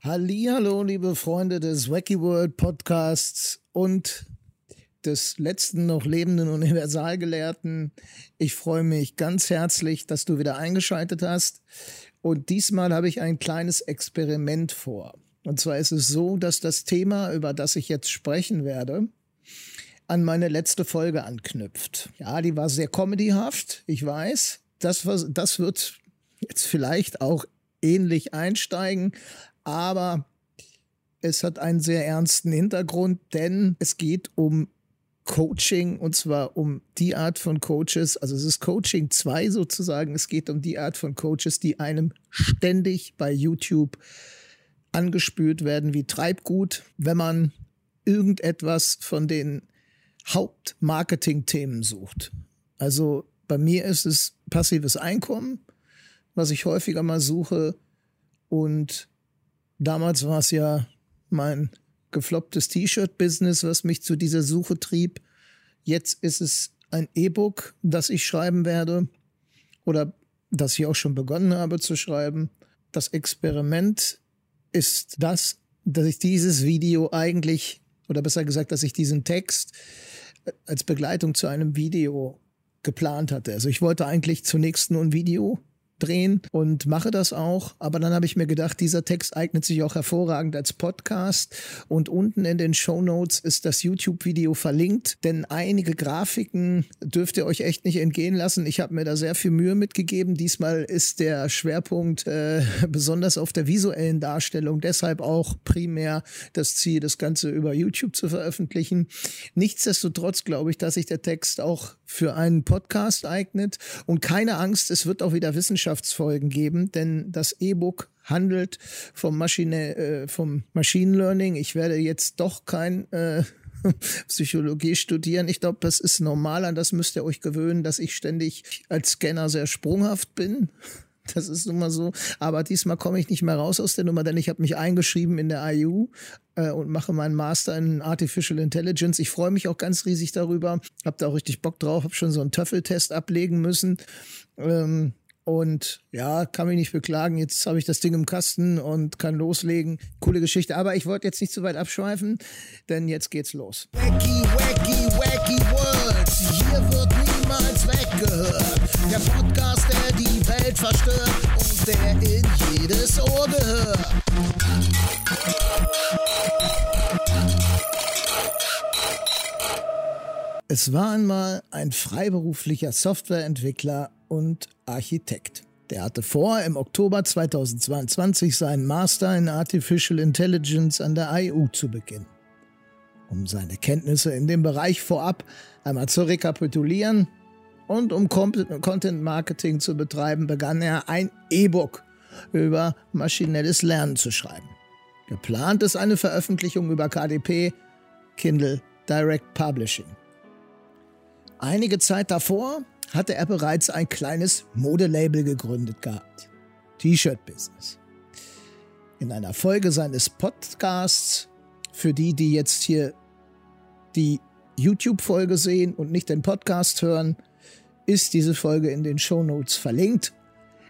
Hallo, liebe Freunde des Wacky World Podcasts und des letzten noch lebenden Universalgelehrten. Ich freue mich ganz herzlich, dass du wieder eingeschaltet hast. Und diesmal habe ich ein kleines Experiment vor. Und zwar ist es so, dass das Thema, über das ich jetzt sprechen werde, an meine letzte Folge anknüpft. Ja, die war sehr comedyhaft, ich weiß. Das, das wird jetzt vielleicht auch ähnlich einsteigen, aber es hat einen sehr ernsten Hintergrund, denn es geht um Coaching und zwar um die Art von Coaches, also es ist Coaching 2 sozusagen, es geht um die Art von Coaches, die einem ständig bei YouTube angespült werden wie Treibgut, wenn man irgendetwas von den Hauptmarketing-Themen sucht. Also bei mir ist es passives Einkommen, was ich häufiger mal suche und Damals war es ja mein geflopptes T-Shirt-Business, was mich zu dieser Suche trieb. Jetzt ist es ein E-Book, das ich schreiben werde oder das ich auch schon begonnen habe zu schreiben. Das Experiment ist das, dass ich dieses Video eigentlich, oder besser gesagt, dass ich diesen Text als Begleitung zu einem Video geplant hatte. Also ich wollte eigentlich zunächst nur ein Video drehen und mache das auch. Aber dann habe ich mir gedacht, dieser Text eignet sich auch hervorragend als Podcast. Und unten in den Show Notes ist das YouTube-Video verlinkt, denn einige Grafiken dürft ihr euch echt nicht entgehen lassen. Ich habe mir da sehr viel Mühe mitgegeben. Diesmal ist der Schwerpunkt äh, besonders auf der visuellen Darstellung, deshalb auch primär das Ziel, das Ganze über YouTube zu veröffentlichen. Nichtsdestotrotz glaube ich, dass sich der Text auch für einen Podcast eignet. Und keine Angst, es wird auch wieder Wissenschaftsfolgen geben, denn das E-Book handelt vom, Maschine, äh, vom Machine Learning. Ich werde jetzt doch kein äh, Psychologie studieren. Ich glaube, das ist normal, an das müsst ihr euch gewöhnen, dass ich ständig als Scanner sehr sprunghaft bin. Das ist nun mal so. Aber diesmal komme ich nicht mehr raus aus der Nummer, denn ich habe mich eingeschrieben in der IU äh, und mache meinen Master in Artificial Intelligence. Ich freue mich auch ganz riesig darüber. Habe da auch richtig Bock drauf. Habe schon so einen Töffeltest ablegen müssen. Ähm, und ja, kann mich nicht beklagen. Jetzt habe ich das Ding im Kasten und kann loslegen. Coole Geschichte. Aber ich wollte jetzt nicht zu weit abschweifen, denn jetzt geht's los. Wacky, wacky, wacky Words. Hier wird niemals weggehört. Der Podcast, der die Welt verstört und der in jedes Ohr gehört. Es war einmal ein freiberuflicher Softwareentwickler und Architekt. Der hatte vor, im Oktober 2022 seinen Master in Artificial Intelligence an der IU zu beginnen. Um seine Kenntnisse in dem Bereich vorab einmal zu rekapitulieren und um Content Marketing zu betreiben, begann er ein E-Book über maschinelles Lernen zu schreiben. Geplant ist eine Veröffentlichung über KDP, Kindle Direct Publishing. Einige Zeit davor hatte er bereits ein kleines Modelabel gegründet gehabt. T-Shirt-Business. In einer Folge seines Podcasts, für die, die jetzt hier die YouTube-Folge sehen und nicht den Podcast hören, ist diese Folge in den Show Notes verlinkt.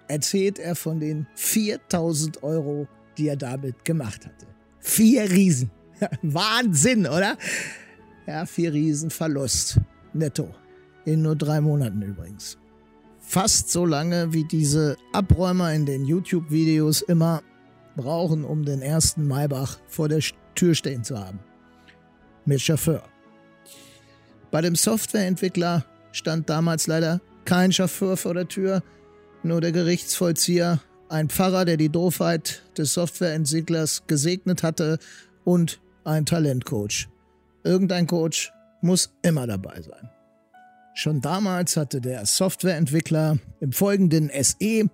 Erzählt er von den 4000 Euro, die er damit gemacht hatte. Vier Riesen. Wahnsinn, oder? Ja, vier Riesen Verlust netto. In nur drei Monaten übrigens. Fast so lange, wie diese Abräumer in den YouTube-Videos immer brauchen, um den ersten Maybach vor der Tür stehen zu haben. Mit Chauffeur. Bei dem Softwareentwickler stand damals leider kein Chauffeur vor der Tür, nur der Gerichtsvollzieher, ein Pfarrer, der die Doofheit des Softwareentwicklers gesegnet hatte und ein Talentcoach. Irgendein Coach muss immer dabei sein. Schon damals hatte der Softwareentwickler im folgenden SE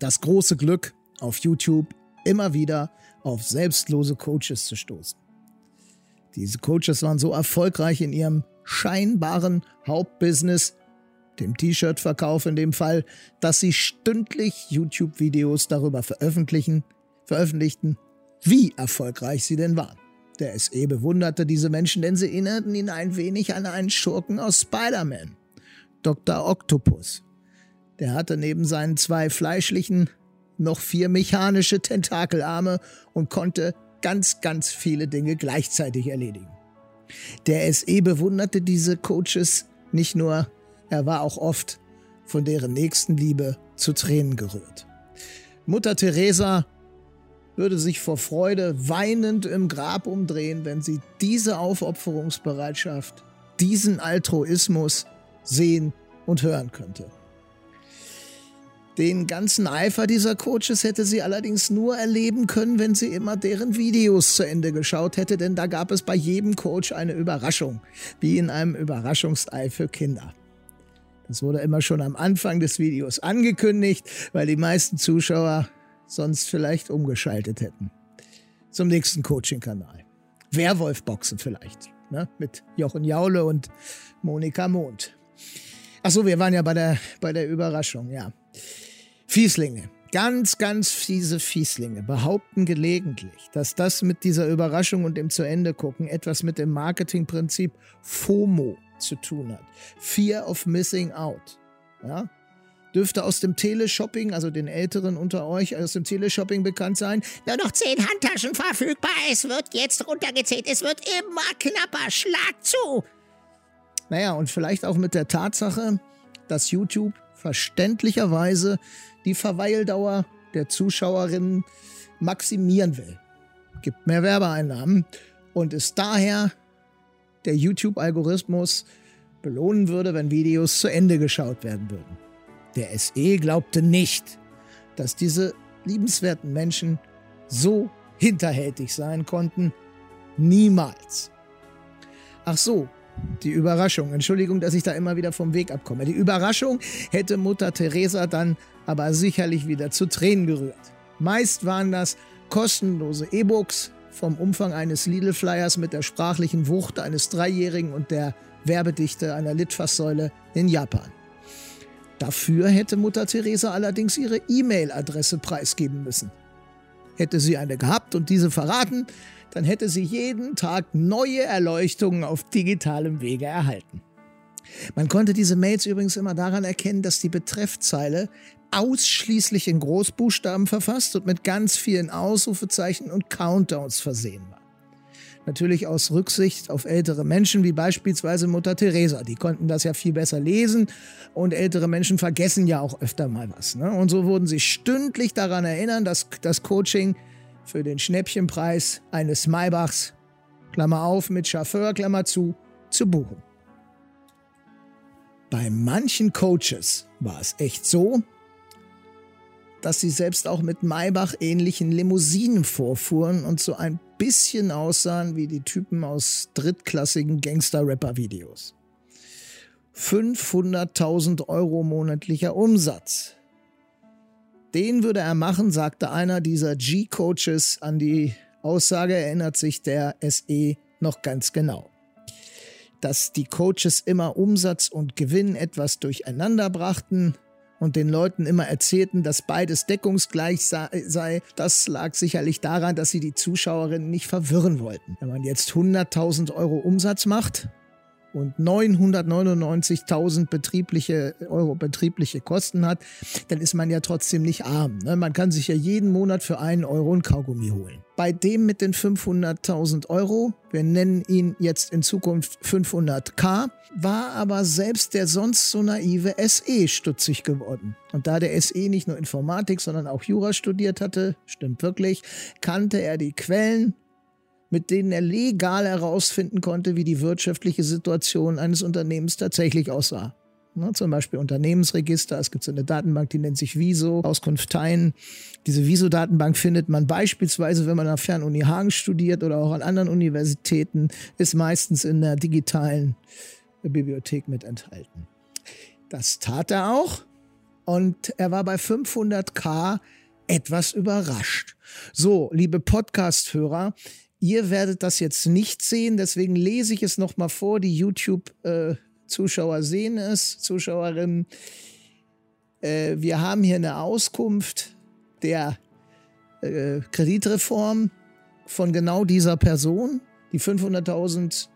das große Glück, auf YouTube immer wieder auf selbstlose Coaches zu stoßen. Diese Coaches waren so erfolgreich in ihrem scheinbaren Hauptbusiness, dem T-Shirt-Verkauf in dem Fall, dass sie stündlich YouTube-Videos darüber veröffentlichen, veröffentlichten, wie erfolgreich sie denn waren. Der SE bewunderte diese Menschen, denn sie erinnerten ihn ein wenig an einen Schurken aus Spider-Man, Dr. Octopus. Der hatte neben seinen zwei fleischlichen noch vier mechanische Tentakelarme und konnte ganz, ganz viele Dinge gleichzeitig erledigen. Der SE bewunderte diese Coaches nicht nur, er war auch oft von deren Nächstenliebe zu Tränen gerührt. Mutter Teresa würde sich vor Freude weinend im Grab umdrehen, wenn sie diese Aufopferungsbereitschaft, diesen Altruismus sehen und hören könnte. Den ganzen Eifer dieser Coaches hätte sie allerdings nur erleben können, wenn sie immer deren Videos zu Ende geschaut hätte, denn da gab es bei jedem Coach eine Überraschung, wie in einem Überraschungsei für Kinder. Das wurde immer schon am Anfang des Videos angekündigt, weil die meisten Zuschauer sonst vielleicht umgeschaltet hätten. Zum nächsten Coaching-Kanal. Werwolf-Boxen vielleicht, ne? mit Jochen Jaule und Monika Mond. Achso, wir waren ja bei der, bei der Überraschung, ja. Fieslinge, ganz, ganz fiese Fieslinge behaupten gelegentlich, dass das mit dieser Überraschung und dem zu Ende gucken etwas mit dem Marketingprinzip FOMO zu tun hat. Fear of Missing Out. Ja? Dürfte aus dem Teleshopping, also den Älteren unter euch, aus dem Teleshopping bekannt sein. Nur noch zehn Handtaschen verfügbar. Es wird jetzt runtergezählt. Es wird immer knapper. Schlag zu. Naja, und vielleicht auch mit der Tatsache, dass YouTube verständlicherweise die Verweildauer der Zuschauerinnen maximieren will. Gibt mehr Werbeeinnahmen und ist daher der YouTube-Algorithmus belohnen würde, wenn Videos zu Ende geschaut werden würden. Der SE glaubte nicht, dass diese liebenswerten Menschen so hinterhältig sein konnten. Niemals. Ach so, die Überraschung. Entschuldigung, dass ich da immer wieder vom Weg abkomme. Die Überraschung hätte Mutter Teresa dann aber sicherlich wieder zu Tränen gerührt. Meist waren das kostenlose E-Books vom Umfang eines Lidl-Flyers mit der sprachlichen Wucht eines Dreijährigen und der Werbedichte einer Litfaßsäule in Japan. Dafür hätte Mutter Teresa allerdings ihre E-Mail-Adresse preisgeben müssen. Hätte sie eine gehabt und diese verraten, dann hätte sie jeden Tag neue Erleuchtungen auf digitalem Wege erhalten. Man konnte diese Mails übrigens immer daran erkennen, dass die Betreffzeile ausschließlich in Großbuchstaben verfasst und mit ganz vielen Ausrufezeichen und Countdowns versehen war. Natürlich aus Rücksicht auf ältere Menschen, wie beispielsweise Mutter Teresa. Die konnten das ja viel besser lesen und ältere Menschen vergessen ja auch öfter mal was. Ne? Und so wurden sie stündlich daran erinnern, dass das Coaching für den Schnäppchenpreis eines Maybachs, Klammer auf, mit Chauffeur, Klammer zu, zu buchen. Bei manchen Coaches war es echt so, dass sie selbst auch mit Maybach ähnlichen Limousinen vorfuhren und so ein bisschen aussahen wie die Typen aus drittklassigen Gangster-Rapper-Videos. 500.000 Euro monatlicher Umsatz. Den würde er machen, sagte einer dieser G-Coaches. An die Aussage erinnert sich der SE noch ganz genau. Dass die Coaches immer Umsatz und Gewinn etwas durcheinander brachten, und den Leuten immer erzählten, dass beides deckungsgleich sei, das lag sicherlich daran, dass sie die Zuschauerinnen nicht verwirren wollten. Wenn man jetzt 100.000 Euro Umsatz macht, und 999.000 betriebliche Euro betriebliche Kosten hat, dann ist man ja trotzdem nicht arm. Ne? Man kann sich ja jeden Monat für einen Euro ein Kaugummi holen. Bei dem mit den 500.000 Euro, wir nennen ihn jetzt in Zukunft 500k, war aber selbst der sonst so naive SE stutzig geworden. Und da der SE nicht nur Informatik, sondern auch Jura studiert hatte, stimmt wirklich, kannte er die Quellen mit denen er legal herausfinden konnte, wie die wirtschaftliche Situation eines Unternehmens tatsächlich aussah. Ne, zum Beispiel Unternehmensregister. Es gibt so eine Datenbank, die nennt sich Viso, Auskunft Teilen. Diese Viso-Datenbank findet man beispielsweise, wenn man an Fernuni Hagen studiert oder auch an anderen Universitäten, ist meistens in der digitalen Bibliothek mit enthalten. Das tat er auch und er war bei 500k etwas überrascht. So, liebe Podcast-Hörer, Ihr werdet das jetzt nicht sehen, deswegen lese ich es nochmal vor. Die YouTube-Zuschauer äh, sehen es, Zuschauerinnen. Äh, wir haben hier eine Auskunft der äh, Kreditreform von genau dieser Person, die 500.000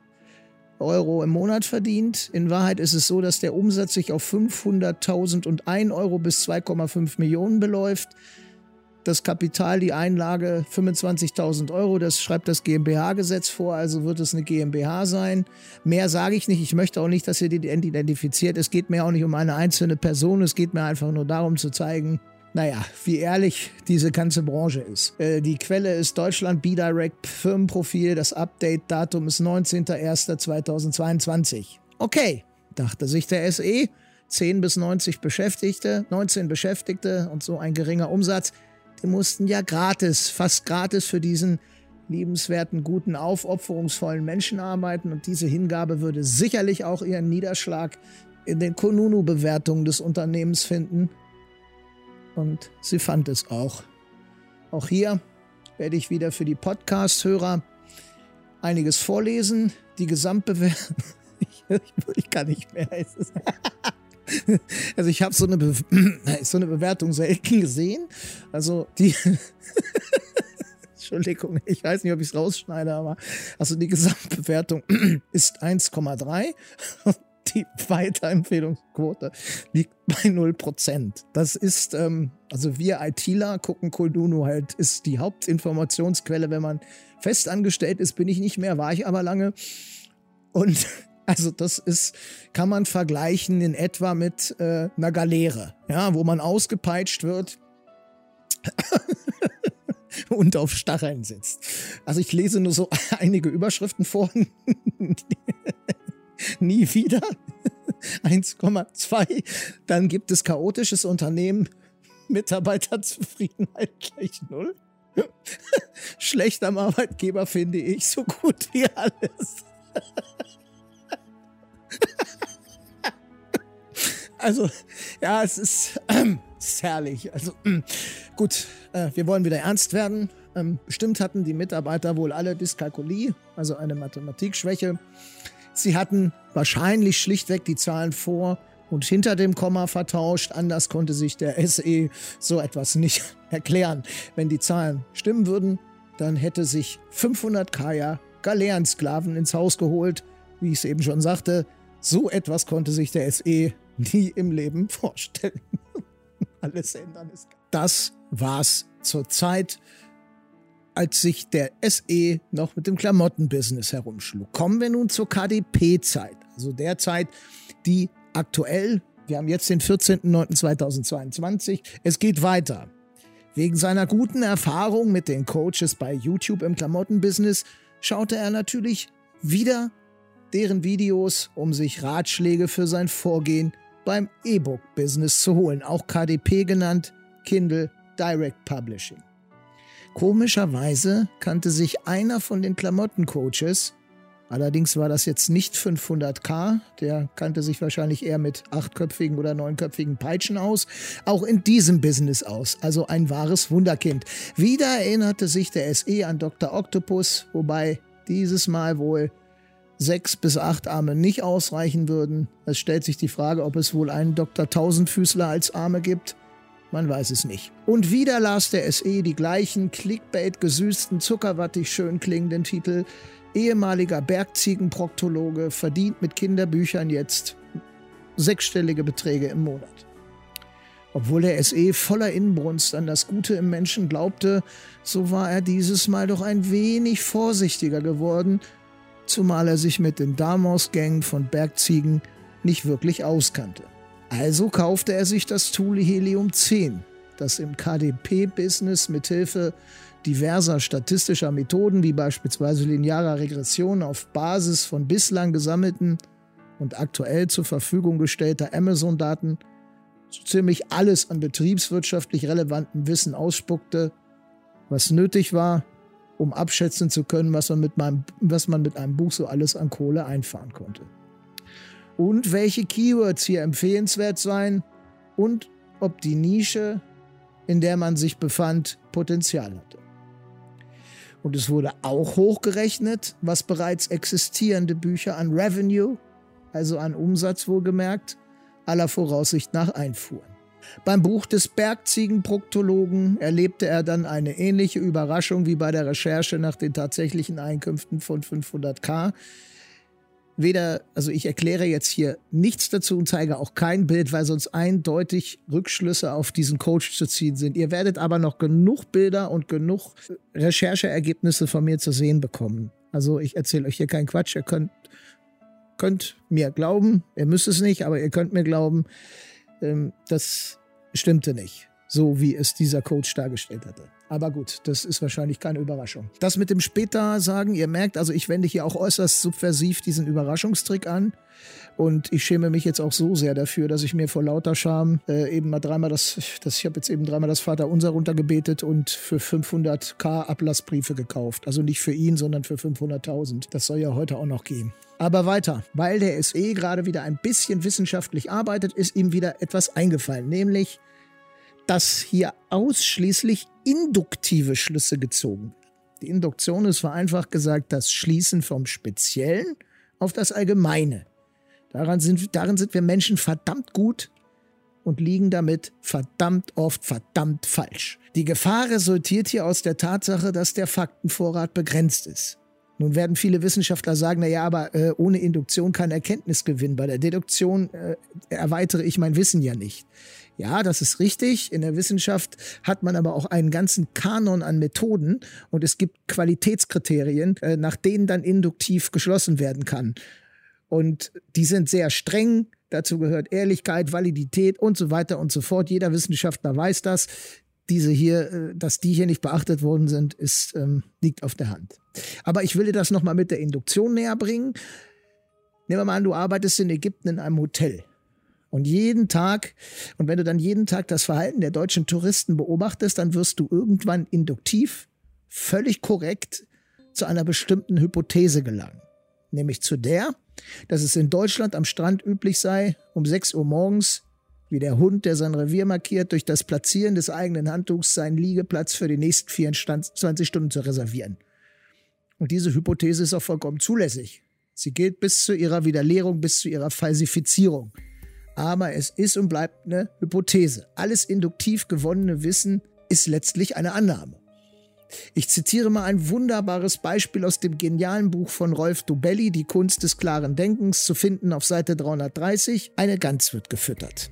Euro im Monat verdient. In Wahrheit ist es so, dass der Umsatz sich auf 500.001 Euro bis 2,5 Millionen beläuft. Das Kapital, die Einlage 25.000 Euro. Das schreibt das GmbH-Gesetz vor, also wird es eine GmbH sein. Mehr sage ich nicht. Ich möchte auch nicht, dass ihr die identifiziert. Es geht mir auch nicht um eine einzelne Person. Es geht mir einfach nur darum zu zeigen, naja, wie ehrlich diese ganze Branche ist. Äh, die Quelle ist Deutschland B-Direct Firmenprofil. Das Update-Datum ist 19.01.2022. Okay, dachte sich der SE. 10 bis 90 Beschäftigte, 19 Beschäftigte und so ein geringer Umsatz. Die mussten ja gratis, fast gratis für diesen liebenswerten, guten, aufopferungsvollen Menschen arbeiten. Und diese Hingabe würde sicherlich auch ihren Niederschlag in den Konunu-Bewertungen des Unternehmens finden. Und sie fand es auch. Auch hier werde ich wieder für die Podcast-Hörer einiges vorlesen. Die Gesamtbewertung. Ich, ich, kann nicht mehr. Also ich habe so, eine so eine Bewertung selten gesehen. Also die. Entschuldigung, ich weiß nicht, ob ich es rausschneide, aber also die Gesamtbewertung ist 1,3 die Weiterempfehlungsquote liegt bei 0%. Das ist, ähm, also wir ITler gucken Koldunu halt, ist die Hauptinformationsquelle. Wenn man festangestellt ist, bin ich nicht mehr, war ich aber lange. Und also das ist, kann man vergleichen in etwa mit äh, einer Galeere, ja, wo man ausgepeitscht wird und auf Stacheln sitzt. Also ich lese nur so einige Überschriften vor. nie wieder. 1,2. Dann gibt es chaotisches Unternehmen, Mitarbeiterzufriedenheit gleich null. Schlecht am Arbeitgeber finde ich so gut wie alles. Also, ja, es ist, äh, ist herrlich. Also, äh, gut, äh, wir wollen wieder ernst werden. Ähm, bestimmt hatten die Mitarbeiter wohl alle Dyskalkulie, also eine Mathematikschwäche. Sie hatten wahrscheinlich schlichtweg die Zahlen vor und hinter dem Komma vertauscht. Anders konnte sich der SE so etwas nicht erklären. Wenn die Zahlen stimmen würden, dann hätte sich 500 Kaya Galeerensklaven ins Haus geholt. Wie ich es eben schon sagte, so etwas konnte sich der SE nie im Leben vorstellen. Alles ändern ist. Das war's zur Zeit als sich der SE noch mit dem Klamottenbusiness herumschlug. Kommen wir nun zur KDP-Zeit, also der Zeit, die aktuell, wir haben jetzt den 14.09.2022, es geht weiter. Wegen seiner guten Erfahrung mit den Coaches bei YouTube im Klamottenbusiness schaute er natürlich wieder deren Videos, um sich Ratschläge für sein Vorgehen beim E-Book-Business zu holen, auch KDP genannt, Kindle Direct Publishing. Komischerweise kannte sich einer von den Klamottencoaches, allerdings war das jetzt nicht 500k, der kannte sich wahrscheinlich eher mit achtköpfigen oder neunköpfigen Peitschen aus, auch in diesem Business aus, also ein wahres Wunderkind. Wieder erinnerte sich der SE an Dr. Octopus, wobei dieses Mal wohl sechs bis acht Arme nicht ausreichen würden. Es stellt sich die Frage, ob es wohl einen Dr. Tausendfüßler als Arme gibt. Man weiß es nicht. Und wieder las der SE die gleichen Clickbait-gesüßten, zuckerwattig schön klingenden Titel. Ehemaliger Bergziegenproktologe verdient mit Kinderbüchern jetzt sechsstellige Beträge im Monat. Obwohl der SE voller Inbrunst an das Gute im Menschen glaubte, so war er dieses Mal doch ein wenig vorsichtiger geworden, zumal er sich mit den Damos-Gängen von Bergziegen nicht wirklich auskannte. Also kaufte er sich das Tool Helium 10, das im KDP-Business mithilfe diverser statistischer Methoden wie beispielsweise linearer Regression auf Basis von bislang gesammelten und aktuell zur Verfügung gestellter Amazon-Daten so ziemlich alles an betriebswirtschaftlich relevantem Wissen ausspuckte, was nötig war, um abschätzen zu können, was man mit, meinem, was man mit einem Buch so alles an Kohle einfahren konnte und welche Keywords hier empfehlenswert seien und ob die Nische, in der man sich befand, Potenzial hatte. Und es wurde auch hochgerechnet, was bereits existierende Bücher an Revenue, also an Umsatz wohlgemerkt, aller Voraussicht nach einfuhren. Beim Buch des Bergziegenproktologen erlebte er dann eine ähnliche Überraschung wie bei der Recherche nach den tatsächlichen Einkünften von 500k, weder, also ich erkläre jetzt hier nichts dazu und zeige auch kein Bild, weil sonst eindeutig Rückschlüsse auf diesen Coach zu ziehen sind. Ihr werdet aber noch genug Bilder und genug Rechercheergebnisse von mir zu sehen bekommen. Also ich erzähle euch hier keinen Quatsch. Ihr könnt, könnt mir glauben, ihr müsst es nicht, aber ihr könnt mir glauben, das stimmte nicht, so wie es dieser Coach dargestellt hatte. Aber gut, das ist wahrscheinlich keine Überraschung. Das mit dem später sagen, ihr merkt, also ich wende hier auch äußerst subversiv diesen Überraschungstrick an. Und ich schäme mich jetzt auch so sehr dafür, dass ich mir vor lauter Scham äh, eben mal dreimal das, das ich habe jetzt eben dreimal das Vaterunser runtergebetet und für 500k Ablassbriefe gekauft. Also nicht für ihn, sondern für 500.000. Das soll ja heute auch noch gehen. Aber weiter, weil der SE gerade wieder ein bisschen wissenschaftlich arbeitet, ist ihm wieder etwas eingefallen, nämlich dass hier ausschließlich induktive Schlüsse gezogen werden. Die Induktion ist vereinfacht gesagt das Schließen vom Speziellen auf das Allgemeine. Daran sind, darin sind wir Menschen verdammt gut und liegen damit verdammt oft verdammt falsch. Die Gefahr resultiert hier aus der Tatsache, dass der Faktenvorrat begrenzt ist. Nun werden viele Wissenschaftler sagen, na ja, aber äh, ohne Induktion kein Erkenntnisgewinn. Bei der Deduktion äh, erweitere ich mein Wissen ja nicht. Ja, das ist richtig. In der Wissenschaft hat man aber auch einen ganzen Kanon an Methoden und es gibt Qualitätskriterien, äh, nach denen dann induktiv geschlossen werden kann. Und die sind sehr streng. Dazu gehört Ehrlichkeit, Validität und so weiter und so fort. Jeder Wissenschaftler weiß das. Diese hier, äh, dass die hier nicht beachtet worden sind, ist, ähm, liegt auf der Hand. Aber ich will dir das nochmal mit der Induktion näher bringen. Nehmen wir mal an, du arbeitest in Ägypten in einem Hotel. Und jeden Tag, und wenn du dann jeden Tag das Verhalten der deutschen Touristen beobachtest, dann wirst du irgendwann induktiv, völlig korrekt zu einer bestimmten Hypothese gelangen. Nämlich zu der, dass es in Deutschland am Strand üblich sei, um 6 Uhr morgens, wie der Hund, der sein Revier markiert, durch das Platzieren des eigenen Handtuchs seinen Liegeplatz für die nächsten 24 Stunden zu reservieren. Und diese Hypothese ist auch vollkommen zulässig. Sie gilt bis zu ihrer Widerlehrung, bis zu ihrer Falsifizierung aber es ist und bleibt eine Hypothese. Alles induktiv gewonnene Wissen ist letztlich eine Annahme. Ich zitiere mal ein wunderbares Beispiel aus dem genialen Buch von Rolf Dobelli, Die Kunst des klaren Denkens, zu finden auf Seite 330. Eine Gans wird gefüttert.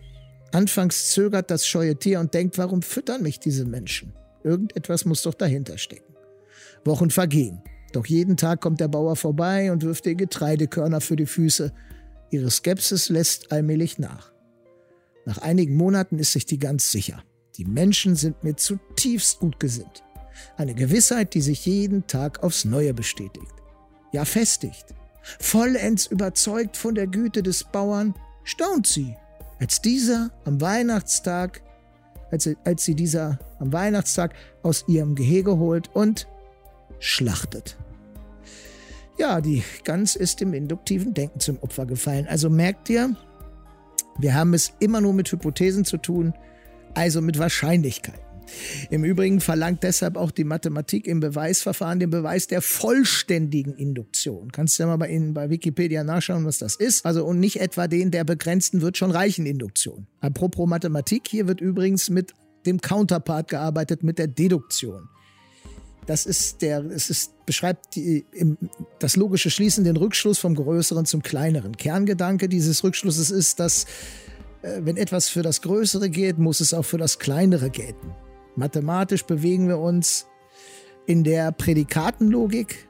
Anfangs zögert das scheue Tier und denkt, warum füttern mich diese Menschen? Irgendetwas muss doch dahinter stecken. Wochen vergehen. Doch jeden Tag kommt der Bauer vorbei und wirft ihr Getreidekörner für die Füße. Ihre Skepsis lässt allmählich nach. Nach einigen Monaten ist sich die ganz sicher. Die Menschen sind mir zutiefst gut gesinnt. Eine Gewissheit, die sich jeden Tag aufs Neue bestätigt. Ja, festigt. Vollends überzeugt von der Güte des Bauern, staunt sie, als dieser am Weihnachtstag, als, als sie dieser am Weihnachtstag aus ihrem Gehege holt und schlachtet. Ja, die Gans ist dem induktiven Denken zum Opfer gefallen. Also merkt ihr, wir haben es immer nur mit Hypothesen zu tun, also mit Wahrscheinlichkeiten. Im Übrigen verlangt deshalb auch die Mathematik im Beweisverfahren den Beweis der vollständigen Induktion. Kannst du ja mal bei Ihnen bei Wikipedia nachschauen, was das ist. Also und nicht etwa den der begrenzten wird schon reichen Induktion. Apropos Mathematik, hier wird übrigens mit dem Counterpart gearbeitet, mit der Deduktion. Das ist der, es ist, beschreibt die, im, das logische Schließen, den Rückschluss vom Größeren zum Kleineren. Kerngedanke dieses Rückschlusses ist, dass äh, wenn etwas für das Größere geht, muss es auch für das Kleinere gelten. Mathematisch bewegen wir uns in der Prädikatenlogik,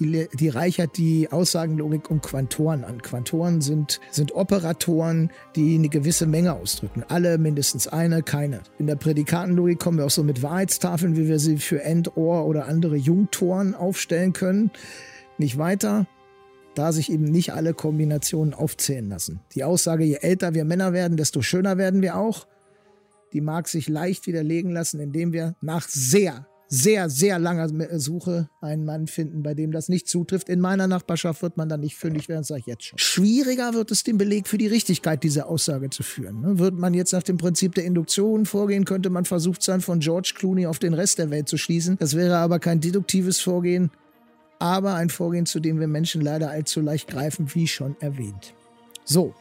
die, die reichert die Aussagenlogik um Quantoren an. Quantoren sind, sind Operatoren, die eine gewisse Menge ausdrücken. Alle mindestens eine, keine. In der Prädikatenlogik kommen wir auch so mit Wahrheitstafeln, wie wir sie für End, Or oder andere Jungtoren aufstellen können. Nicht weiter, da sich eben nicht alle Kombinationen aufzählen lassen. Die Aussage, je älter wir Männer werden, desto schöner werden wir auch, die mag sich leicht widerlegen lassen, indem wir nach sehr sehr, sehr langer Suche einen Mann finden, bei dem das nicht zutrifft. In meiner Nachbarschaft wird man dann nicht fündig werden, sage ich jetzt schon. Schwieriger wird es, den Beleg für die Richtigkeit dieser Aussage zu führen. Ne? Wird man jetzt nach dem Prinzip der Induktion vorgehen, könnte man versucht sein, von George Clooney auf den Rest der Welt zu schließen. Das wäre aber kein deduktives Vorgehen, aber ein Vorgehen, zu dem wir Menschen leider allzu leicht greifen, wie schon erwähnt. So,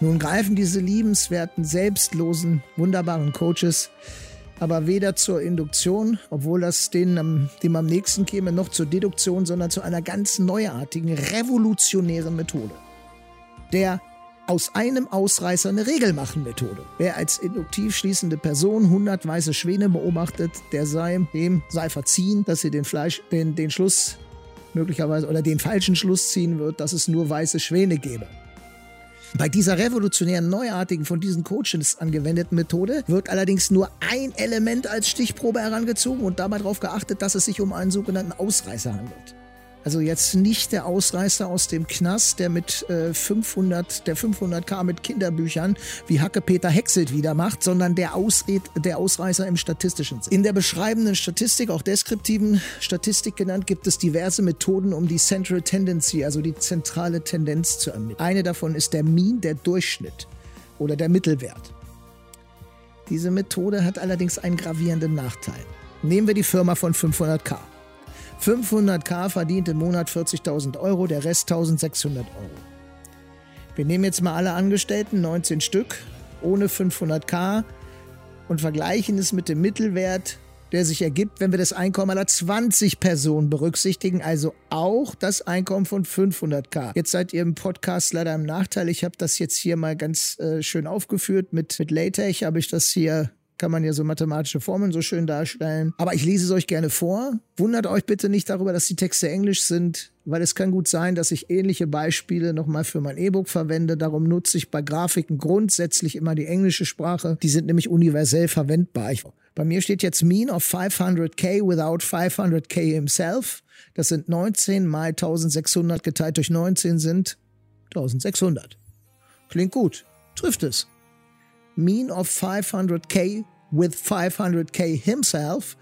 nun greifen diese liebenswerten, selbstlosen, wunderbaren Coaches aber weder zur Induktion, obwohl das denen, dem am nächsten käme, noch zur Deduktion, sondern zu einer ganz neuartigen, revolutionären Methode. Der aus einem Ausreißer eine Regel machen Methode. Wer als induktiv schließende Person 100 weiße Schwäne beobachtet, der sei, dem sei verziehen, dass sie den Fleisch, den, den Schluss möglicherweise oder den falschen Schluss ziehen wird, dass es nur weiße Schwäne gäbe. Bei dieser revolutionären, neuartigen, von diesen Coaches angewendeten Methode wird allerdings nur ein Element als Stichprobe herangezogen und dabei darauf geachtet, dass es sich um einen sogenannten Ausreißer handelt. Also jetzt nicht der Ausreißer aus dem Knast, der mit äh, 500, der 500k mit Kinderbüchern wie Hacke Peter Hexelt wieder macht, sondern der, Ausred, der Ausreißer im statistischen Sinn. In der beschreibenden Statistik, auch deskriptiven Statistik genannt, gibt es diverse Methoden, um die Central Tendency, also die zentrale Tendenz zu ermitteln. Eine davon ist der Mean, der Durchschnitt oder der Mittelwert. Diese Methode hat allerdings einen gravierenden Nachteil. Nehmen wir die Firma von 500k. 500k verdient im Monat 40.000 Euro, der Rest 1.600 Euro. Wir nehmen jetzt mal alle Angestellten, 19 Stück, ohne 500k und vergleichen es mit dem Mittelwert, der sich ergibt, wenn wir das Einkommen aller 20 Personen berücksichtigen, also auch das Einkommen von 500k. Jetzt seid ihr im Podcast leider im Nachteil. Ich habe das jetzt hier mal ganz äh, schön aufgeführt. Mit, mit LaTeX habe ich das hier kann man ja so mathematische Formeln so schön darstellen. Aber ich lese es euch gerne vor. Wundert euch bitte nicht darüber, dass die Texte englisch sind, weil es kann gut sein, dass ich ähnliche Beispiele nochmal für mein E-Book verwende. Darum nutze ich bei Grafiken grundsätzlich immer die englische Sprache. Die sind nämlich universell verwendbar. Ich, bei mir steht jetzt Mean of 500k without 500k himself. Das sind 19 mal 1600 geteilt durch 19 sind 1600. Klingt gut. Trifft es. Mean of 500k with 500k himself.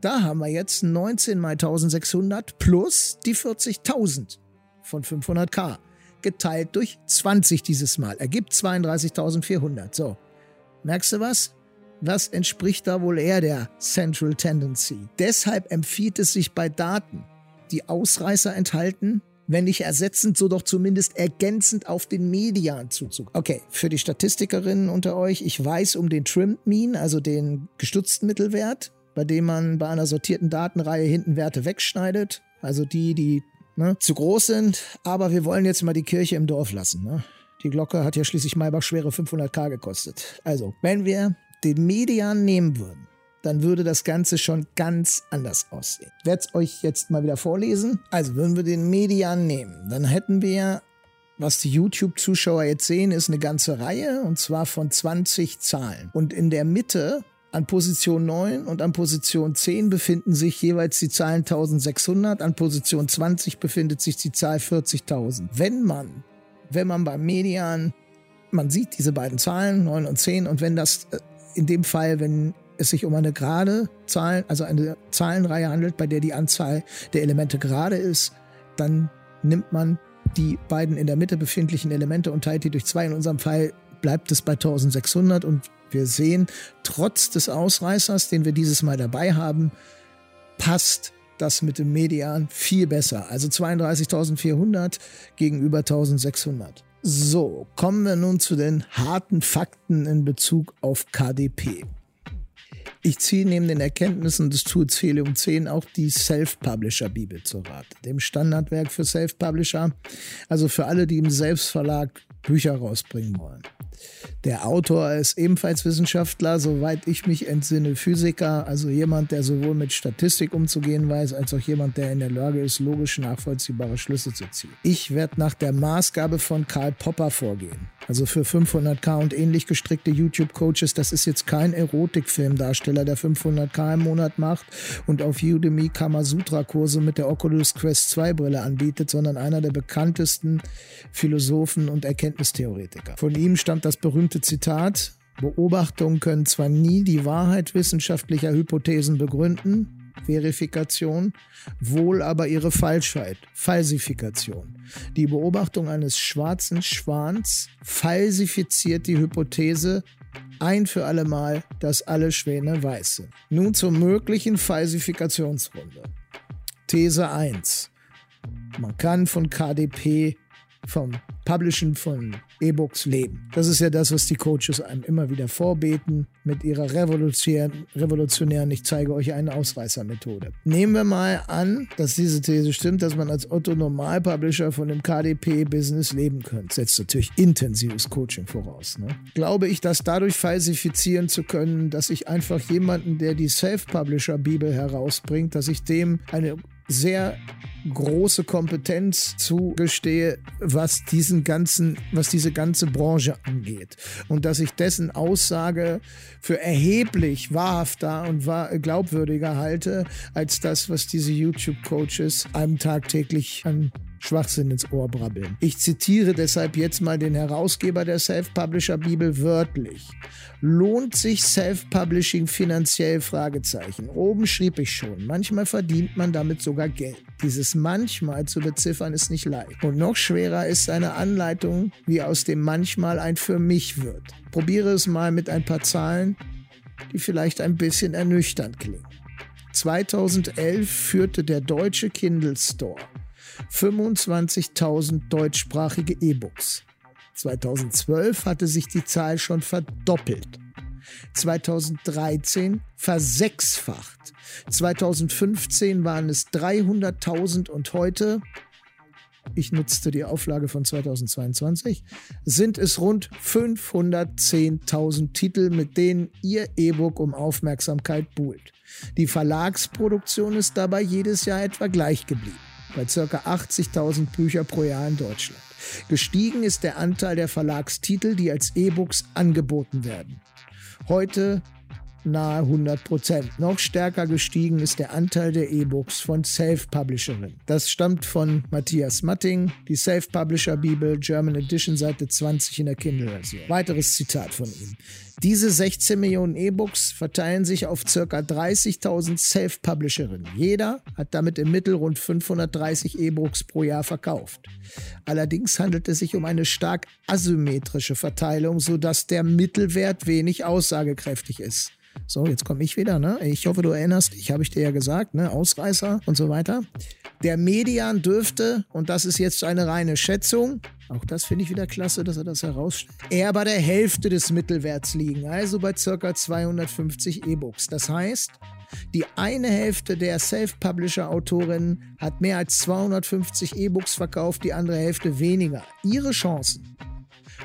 Da haben wir jetzt 19 mal 1600 plus die 40.000 von 500k geteilt durch 20 dieses Mal. Ergibt 32.400. So, merkst du was? Was entspricht da wohl eher der Central Tendency? Deshalb empfiehlt es sich bei Daten, die Ausreißer enthalten, wenn nicht ersetzend, so doch zumindest ergänzend auf den Median zuzug. Okay, für die Statistikerinnen unter euch, ich weiß um den Trimmed Mean, also den gestutzten Mittelwert, bei dem man bei einer sortierten Datenreihe hinten Werte wegschneidet, also die, die ne, zu groß sind, aber wir wollen jetzt mal die Kirche im Dorf lassen. Ne? Die Glocke hat ja schließlich Maybach schwere 500k gekostet. Also, wenn wir den Median nehmen würden, dann würde das Ganze schon ganz anders aussehen. Ich werde es euch jetzt mal wieder vorlesen. Also würden wir den Median nehmen, dann hätten wir, was die YouTube-Zuschauer jetzt sehen, ist eine ganze Reihe und zwar von 20 Zahlen. Und in der Mitte an Position 9 und an Position 10 befinden sich jeweils die Zahlen 1600, an Position 20 befindet sich die Zahl 40.000. Wenn man, wenn man beim Median, man sieht diese beiden Zahlen, 9 und 10, und wenn das äh, in dem Fall, wenn es sich um eine gerade Zahl, also eine Zahlenreihe handelt, bei der die Anzahl der Elemente gerade ist, dann nimmt man die beiden in der Mitte befindlichen Elemente und teilt die durch zwei. In unserem Fall bleibt es bei 1600 und wir sehen, trotz des Ausreißers, den wir dieses Mal dabei haben, passt das mit dem Median viel besser. Also 32.400 gegenüber 1600. So, kommen wir nun zu den harten Fakten in Bezug auf KDP. Ich ziehe neben den Erkenntnissen des Tools Helium 10 auch die Self-Publisher-Bibel zu Rate, dem Standardwerk für Self-Publisher, also für alle, die im Selbstverlag Bücher rausbringen wollen. Der Autor ist ebenfalls Wissenschaftler, soweit ich mich entsinne, Physiker, also jemand, der sowohl mit Statistik umzugehen weiß, als auch jemand, der in der Lage ist, logisch nachvollziehbare Schlüsse zu ziehen. Ich werde nach der Maßgabe von Karl Popper vorgehen. Also für 500k und ähnlich gestrickte YouTube-Coaches, das ist jetzt kein Erotikfilmdarsteller, der 500k im Monat macht und auf Udemy Kamasutra-Kurse mit der Oculus Quest 2 Brille anbietet, sondern einer der bekanntesten Philosophen und Erkenntnistheoretiker. Von ihm stammt das berühmte Zitat, Beobachtungen können zwar nie die Wahrheit wissenschaftlicher Hypothesen begründen, Verifikation, wohl aber ihre Falschheit, Falsifikation. Die Beobachtung eines schwarzen Schwans falsifiziert die Hypothese ein für allemal, dass alle Schwäne weiß sind. Nun zur möglichen Falsifikationsrunde. These 1. Man kann von KDP vom Publishen von E-Books leben. Das ist ja das, was die Coaches einem immer wieder vorbeten mit ihrer revolutionären, revolutionären ich zeige euch eine Ausreißermethode. Nehmen wir mal an, dass diese These stimmt, dass man als Otto Normal-Publisher von dem KDP-Business leben könnte. Setzt natürlich intensives Coaching voraus. Ne? Glaube ich, das dadurch falsifizieren zu können, dass ich einfach jemanden, der die Self-Publisher-Bibel herausbringt, dass ich dem eine sehr große Kompetenz zugestehe, was diesen ganzen, was diese ganze Branche angeht. Und dass ich dessen Aussage für erheblich wahrhafter und glaubwürdiger halte, als das, was diese YouTube-Coaches einem tagtäglich an Schwachsinn ins Ohr brabbeln. Ich zitiere deshalb jetzt mal den Herausgeber der Self-Publisher-Bibel wörtlich. Lohnt sich Self-Publishing finanziell? Fragezeichen. Oben schrieb ich schon. Manchmal verdient man damit sogar Geld. Dieses manchmal zu beziffern ist nicht leicht. Und noch schwerer ist eine Anleitung, wie aus dem manchmal ein für mich wird. Probiere es mal mit ein paar Zahlen, die vielleicht ein bisschen ernüchternd klingen. 2011 führte der deutsche Kindle Store 25.000 deutschsprachige E-Books. 2012 hatte sich die Zahl schon verdoppelt. 2013 versechsfacht. 2015 waren es 300.000 und heute, ich nutzte die Auflage von 2022, sind es rund 510.000 Titel, mit denen Ihr E-Book um Aufmerksamkeit buhlt. Die Verlagsproduktion ist dabei jedes Jahr etwa gleich geblieben bei ca. 80.000 Bücher pro Jahr in Deutschland. Gestiegen ist der Anteil der Verlagstitel, die als E-Books angeboten werden. Heute nahe 100 Prozent. Noch stärker gestiegen ist der Anteil der E-Books von Self-Publisherinnen. Das stammt von Matthias Matting, die Self-Publisher-Bibel, German Edition, Seite 20 in der Kindle-Version. Weiteres Zitat von ihm. Diese 16 Millionen E-Books verteilen sich auf ca. 30.000 Self-Publisherinnen. Jeder hat damit im Mittel rund 530 E-Books pro Jahr verkauft. Allerdings handelt es sich um eine stark asymmetrische Verteilung, sodass der Mittelwert wenig aussagekräftig ist. So, jetzt komme ich wieder, ne? Ich hoffe, du erinnerst dich, habe ich dir ja gesagt, ne? Ausreißer und so weiter. Der Median dürfte, und das ist jetzt eine reine Schätzung, auch das finde ich wieder klasse, dass er das herausstellt, eher bei der Hälfte des Mittelwerts liegen, also bei ca. 250 E-Books. Das heißt, die eine Hälfte der Self-Publisher-Autorinnen hat mehr als 250 E-Books verkauft, die andere Hälfte weniger. Ihre Chancen,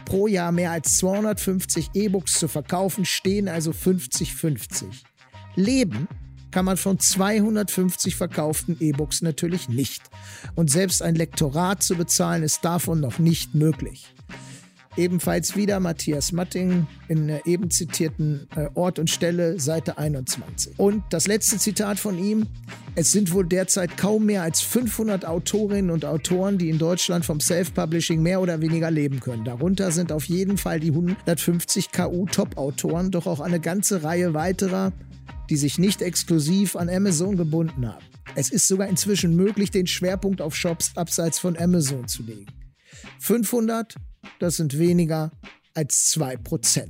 pro Jahr mehr als 250 E-Books zu verkaufen, stehen also 50-50. Leben kann man von 250 verkauften E-Books natürlich nicht. Und selbst ein Lektorat zu bezahlen ist davon noch nicht möglich. Ebenfalls wieder Matthias Matting in der eben zitierten äh, Ort und Stelle, Seite 21. Und das letzte Zitat von ihm. Es sind wohl derzeit kaum mehr als 500 Autorinnen und Autoren, die in Deutschland vom Self-Publishing mehr oder weniger leben können. Darunter sind auf jeden Fall die 150 KU-Top-Autoren, doch auch eine ganze Reihe weiterer, die sich nicht exklusiv an Amazon gebunden haben. Es ist sogar inzwischen möglich, den Schwerpunkt auf Shops abseits von Amazon zu legen. 500 das sind weniger als 2%.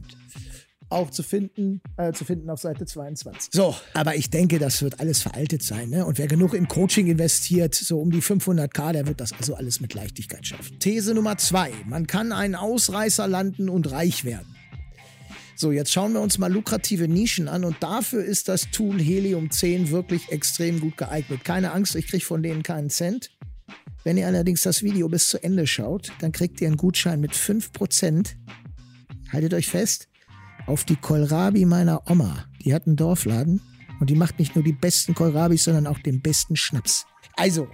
Auch zu finden, äh, zu finden auf Seite 22. So, aber ich denke, das wird alles veraltet sein. Ne? Und wer genug in Coaching investiert, so um die 500k, der wird das also alles mit Leichtigkeit schaffen. These Nummer zwei. Man kann einen Ausreißer landen und reich werden. So, jetzt schauen wir uns mal lukrative Nischen an und dafür ist das Tool Helium 10 wirklich extrem gut geeignet. Keine Angst, ich kriege von denen keinen Cent. Wenn ihr allerdings das Video bis zu Ende schaut, dann kriegt ihr einen Gutschein mit 5%. Haltet euch fest, auf die Kohlrabi meiner Oma. Die hat einen Dorfladen und die macht nicht nur die besten Kohlrabis, sondern auch den besten Schnaps. Also,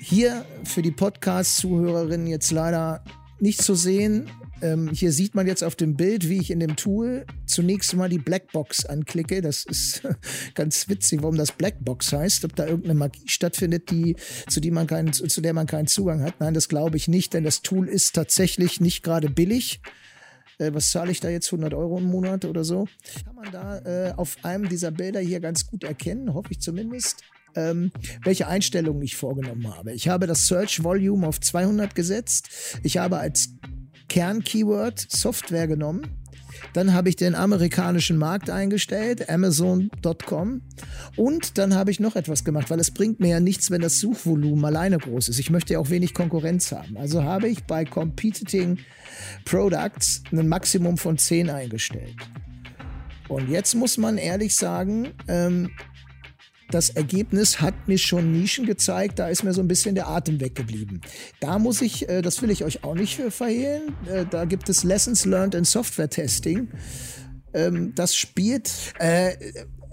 hier für die Podcast-Zuhörerinnen jetzt leider nicht zu sehen, ähm, hier sieht man jetzt auf dem Bild, wie ich in dem Tool zunächst mal die Blackbox anklicke. Das ist ganz witzig, warum das Blackbox heißt. Ob da irgendeine Magie stattfindet, die, zu, die man keinen, zu der man keinen Zugang hat. Nein, das glaube ich nicht, denn das Tool ist tatsächlich nicht gerade billig äh, was zahle ich da jetzt, 100 Euro im Monat oder so, kann man da äh, auf einem dieser Bilder hier ganz gut erkennen, hoffe ich zumindest, ähm, welche Einstellungen ich vorgenommen habe. Ich habe das Search Volume auf 200 gesetzt. Ich habe als Kernkeyword Software genommen. Dann habe ich den amerikanischen Markt eingestellt, Amazon.com. Und dann habe ich noch etwas gemacht, weil es bringt mir ja nichts, wenn das Suchvolumen alleine groß ist. Ich möchte ja auch wenig Konkurrenz haben. Also habe ich bei Competing Products ein Maximum von 10 eingestellt. Und jetzt muss man ehrlich sagen, ähm, das Ergebnis hat mir schon Nischen gezeigt, da ist mir so ein bisschen der Atem weggeblieben. Da muss ich, äh, das will ich euch auch nicht verhehlen, äh, da gibt es Lessons Learned in Software Testing. Ähm, das spielt äh,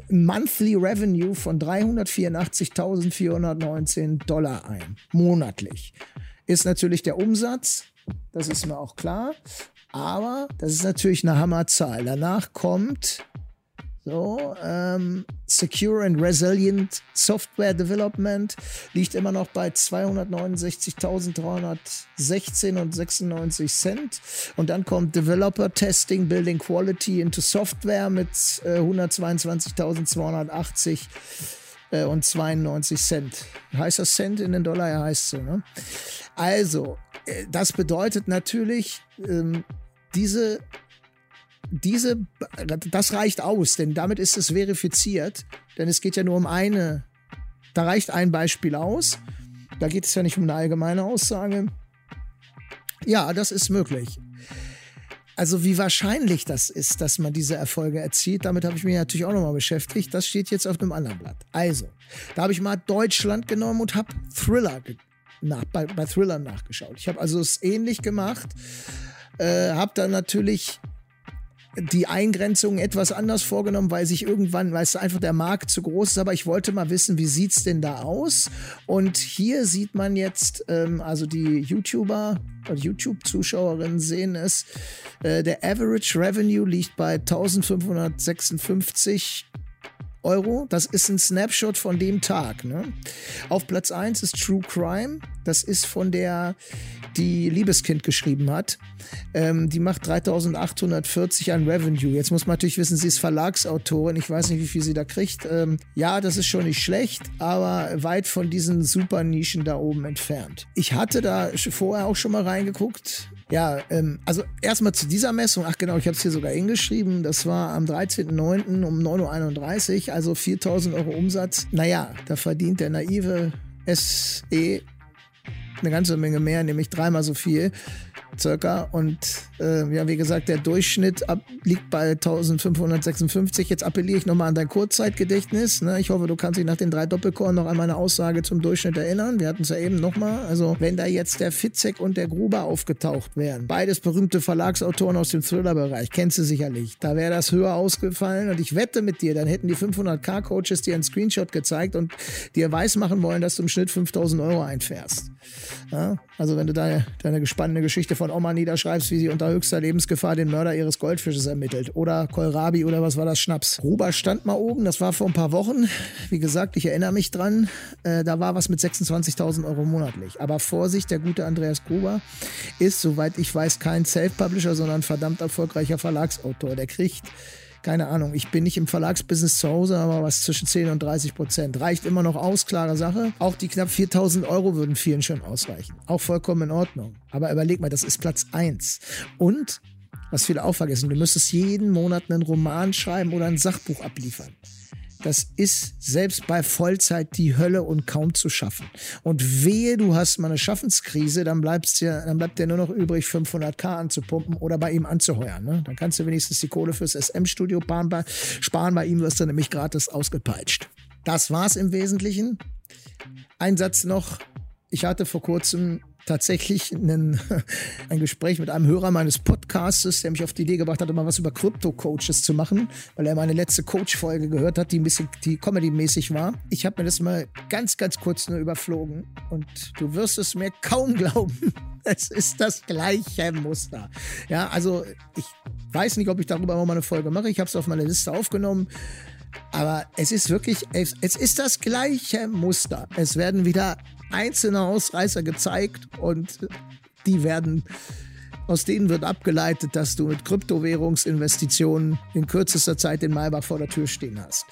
Monthly Revenue von 384.419 Dollar ein, monatlich. Ist natürlich der Umsatz, das ist mir auch klar, aber das ist natürlich eine Hammerzahl. Danach kommt so, ähm, Secure and Resilient Software Development liegt immer noch bei 269.316 und 96 Cent. Und dann kommt Developer Testing, Building Quality into Software mit äh, 122.280 äh, und 92 Cent. Heißt das Cent in den Dollar? Ja, heißt so. Ne? Also, äh, das bedeutet natürlich, ähm, diese diese, das reicht aus, denn damit ist es verifiziert, denn es geht ja nur um eine, da reicht ein Beispiel aus. Da geht es ja nicht um eine allgemeine Aussage. Ja, das ist möglich. Also wie wahrscheinlich das ist, dass man diese Erfolge erzielt, damit habe ich mich natürlich auch nochmal beschäftigt. Das steht jetzt auf einem anderen Blatt. Also, da habe ich mal Deutschland genommen und habe Thriller nach, bei, bei Thriller nachgeschaut. Ich habe also es ähnlich gemacht, äh, habe dann natürlich die Eingrenzung etwas anders vorgenommen, weil sich irgendwann, weil es einfach der Markt zu groß ist. Aber ich wollte mal wissen, wie sieht's denn da aus? Und hier sieht man jetzt, ähm, also die YouTuber YouTube-Zuschauerinnen sehen es, äh, der Average Revenue liegt bei 1556 Euro. Das ist ein Snapshot von dem Tag. Ne? Auf Platz 1 ist True Crime. Das ist von der die Liebeskind geschrieben hat. Ähm, die macht 3840 an Revenue. Jetzt muss man natürlich wissen, sie ist Verlagsautorin. Ich weiß nicht, wie viel sie da kriegt. Ähm, ja, das ist schon nicht schlecht, aber weit von diesen super Nischen da oben entfernt. Ich hatte da vorher auch schon mal reingeguckt. Ja, ähm, also erstmal zu dieser Messung. Ach genau, ich habe es hier sogar hingeschrieben. Das war am 13.09. um 9.31 Uhr, also 4000 Euro Umsatz. Naja, da verdient der naive SE eine ganze Menge mehr, nämlich dreimal so viel circa. Und äh, ja, wie gesagt, der Durchschnitt ab, liegt bei 1556. Jetzt appelliere ich nochmal an dein Kurzzeitgedächtnis. Ne? Ich hoffe, du kannst dich nach den drei Doppelkorn noch an meine Aussage zum Durchschnitt erinnern. Wir hatten es ja eben nochmal. Also, wenn da jetzt der Fitzek und der Gruber aufgetaucht wären, beides berühmte Verlagsautoren aus dem Thriller-Bereich, kennst du sicherlich, da wäre das höher ausgefallen. Und ich wette mit dir, dann hätten die 500k-Coaches dir einen Screenshot gezeigt und dir weismachen wollen, dass du im Schnitt 5000 Euro einfährst. Ja? Also, wenn du deine, deine gespannte Geschichte von Oma niederschreibst, wie sie unter höchster Lebensgefahr den Mörder ihres Goldfisches ermittelt. Oder Kohlrabi oder was war das Schnaps. Gruber stand mal oben, das war vor ein paar Wochen. Wie gesagt, ich erinnere mich dran. Äh, da war was mit 26.000 Euro monatlich. Aber Vorsicht, der gute Andreas Gruber ist, soweit ich weiß, kein Self-Publisher, sondern verdammt erfolgreicher Verlagsautor. Der kriegt keine Ahnung, ich bin nicht im Verlagsbusiness zu Hause, aber was zwischen 10 und 30 Prozent. Reicht immer noch aus, klare Sache. Auch die knapp 4000 Euro würden vielen schon ausreichen. Auch vollkommen in Ordnung. Aber überleg mal, das ist Platz 1. Und, was viele auch vergessen, du müsstest jeden Monat einen Roman schreiben oder ein Sachbuch abliefern das ist selbst bei Vollzeit die Hölle und kaum zu schaffen. Und wehe, du hast mal eine Schaffenskrise, dann, bleibst ja, dann bleibt dir nur noch übrig, 500k anzupumpen oder bei ihm anzuheuern. Ne? Dann kannst du wenigstens die Kohle fürs SM-Studio sparen. Bei ihm wirst du nämlich gratis ausgepeitscht. Das war's im Wesentlichen. Ein Satz noch. Ich hatte vor kurzem tatsächlich einen, ein Gespräch mit einem Hörer meines Podcastes, der mich auf die Idee gebracht hat, mal was über Krypto-Coaches zu machen, weil er meine letzte Coach-Folge gehört hat, die ein bisschen die Comedy-mäßig war. Ich habe mir das mal ganz, ganz kurz nur überflogen und du wirst es mir kaum glauben. Es ist das gleiche Muster. Ja, also ich weiß nicht, ob ich darüber mal eine Folge mache. Ich habe es auf meine Liste aufgenommen. Aber es ist wirklich, es, es ist das gleiche Muster. Es werden wieder einzelne Ausreißer gezeigt und die werden, aus denen wird abgeleitet, dass du mit Kryptowährungsinvestitionen in kürzester Zeit den Maybach vor der Tür stehen hast.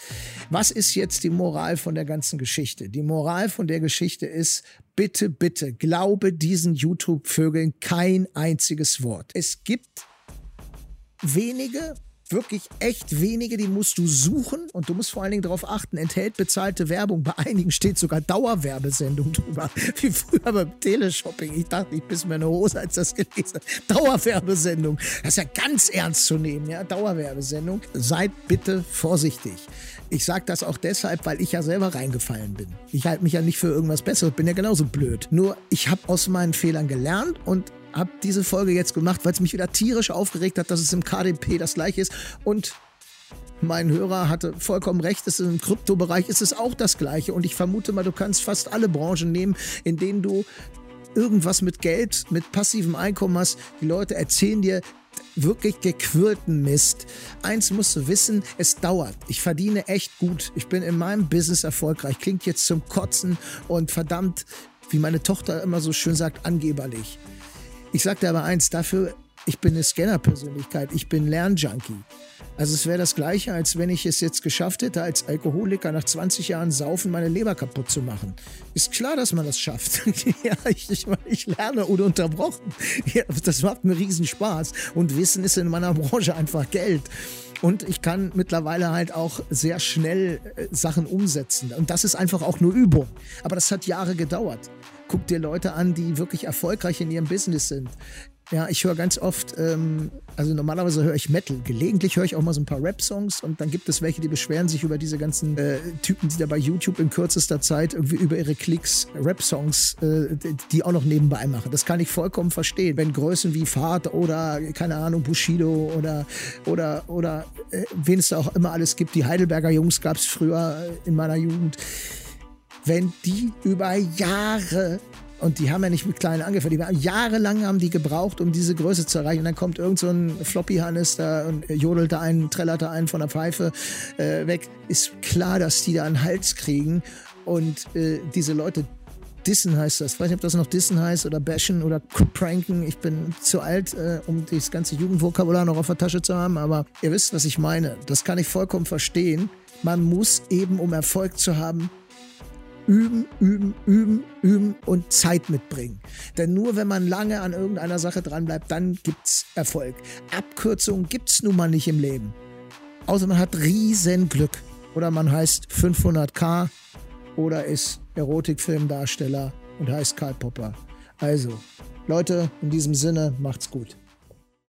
Was ist jetzt die Moral von der ganzen Geschichte? Die Moral von der Geschichte ist, bitte, bitte, glaube diesen YouTube-Vögeln kein einziges Wort. Es gibt wenige, wirklich echt wenige, die musst du suchen und du musst vor allen Dingen darauf achten, enthält bezahlte Werbung. Bei einigen steht sogar Dauerwerbesendung drüber, wie früher beim Teleshopping. Ich dachte, ich bis mir eine Hose, als das gelesen habe. Dauerwerbesendung. Das ist ja ganz ernst zu nehmen, ja, Dauerwerbesendung. Seid bitte vorsichtig. Ich sage das auch deshalb, weil ich ja selber reingefallen bin. Ich halte mich ja nicht für irgendwas Besseres, bin ja genauso blöd. Nur ich habe aus meinen Fehlern gelernt und habe diese Folge jetzt gemacht, weil es mich wieder tierisch aufgeregt hat, dass es im KDP das gleiche ist. Und mein Hörer hatte vollkommen recht, es ist im Kryptobereich ist es auch das gleiche. Und ich vermute mal, du kannst fast alle Branchen nehmen, in denen du irgendwas mit Geld, mit passivem Einkommen hast. Die Leute erzählen dir wirklich gequirlten Mist. Eins musst du wissen, es dauert. Ich verdiene echt gut. Ich bin in meinem Business erfolgreich. Klingt jetzt zum Kotzen und verdammt, wie meine Tochter immer so schön sagt, angeberlich. Ich sag dir aber eins, dafür, ich bin eine Scanner-Persönlichkeit, ich bin Lernjunkie. Also es wäre das Gleiche, als wenn ich es jetzt geschafft hätte, als Alkoholiker nach 20 Jahren Saufen meine Leber kaputt zu machen. Ist klar, dass man das schafft. ja, ich, ich, ich, lerne ununterbrochen. Ja, das macht mir riesen Spaß. Und Wissen ist in meiner Branche einfach Geld. Und ich kann mittlerweile halt auch sehr schnell äh, Sachen umsetzen. Und das ist einfach auch nur Übung. Aber das hat Jahre gedauert. Guck dir Leute an, die wirklich erfolgreich in ihrem Business sind. Ja, ich höre ganz oft, ähm, also normalerweise höre ich Metal. Gelegentlich höre ich auch mal so ein paar Rap-Songs und dann gibt es welche, die beschweren sich über diese ganzen äh, Typen, die da bei YouTube in kürzester Zeit irgendwie über ihre Klicks Rap-Songs, äh, die auch noch nebenbei machen. Das kann ich vollkommen verstehen. Wenn Größen wie Fahrt oder, keine Ahnung, Bushido oder, oder, oder äh, wen es da auch immer alles gibt, die Heidelberger Jungs gab es früher äh, in meiner Jugend wenn die über Jahre und die haben ja nicht mit kleinen angefangen. Die waren, jahrelang haben die gebraucht, um diese Größe zu erreichen. Und dann kommt irgend so ein Floppy-Hannes da und jodelt da einen, trällert da einen von der Pfeife äh, weg. Ist klar, dass die da einen Hals kriegen. Und äh, diese Leute Dissen heißt das. Ich weiß nicht, ob das noch Dissen heißt oder Bashen oder Pranken. Ich bin zu alt, äh, um das ganze Jugendvokabular noch auf der Tasche zu haben, aber ihr wisst, was ich meine. Das kann ich vollkommen verstehen. Man muss eben, um Erfolg zu haben, üben, üben, üben, üben und Zeit mitbringen. Denn nur wenn man lange an irgendeiner Sache dranbleibt, dann gibt es Erfolg. Abkürzungen gibt es nun mal nicht im Leben. Außer man hat riesen Glück. Oder man heißt 500k oder ist Erotikfilmdarsteller und heißt Karl Popper. Also, Leute, in diesem Sinne, macht's gut.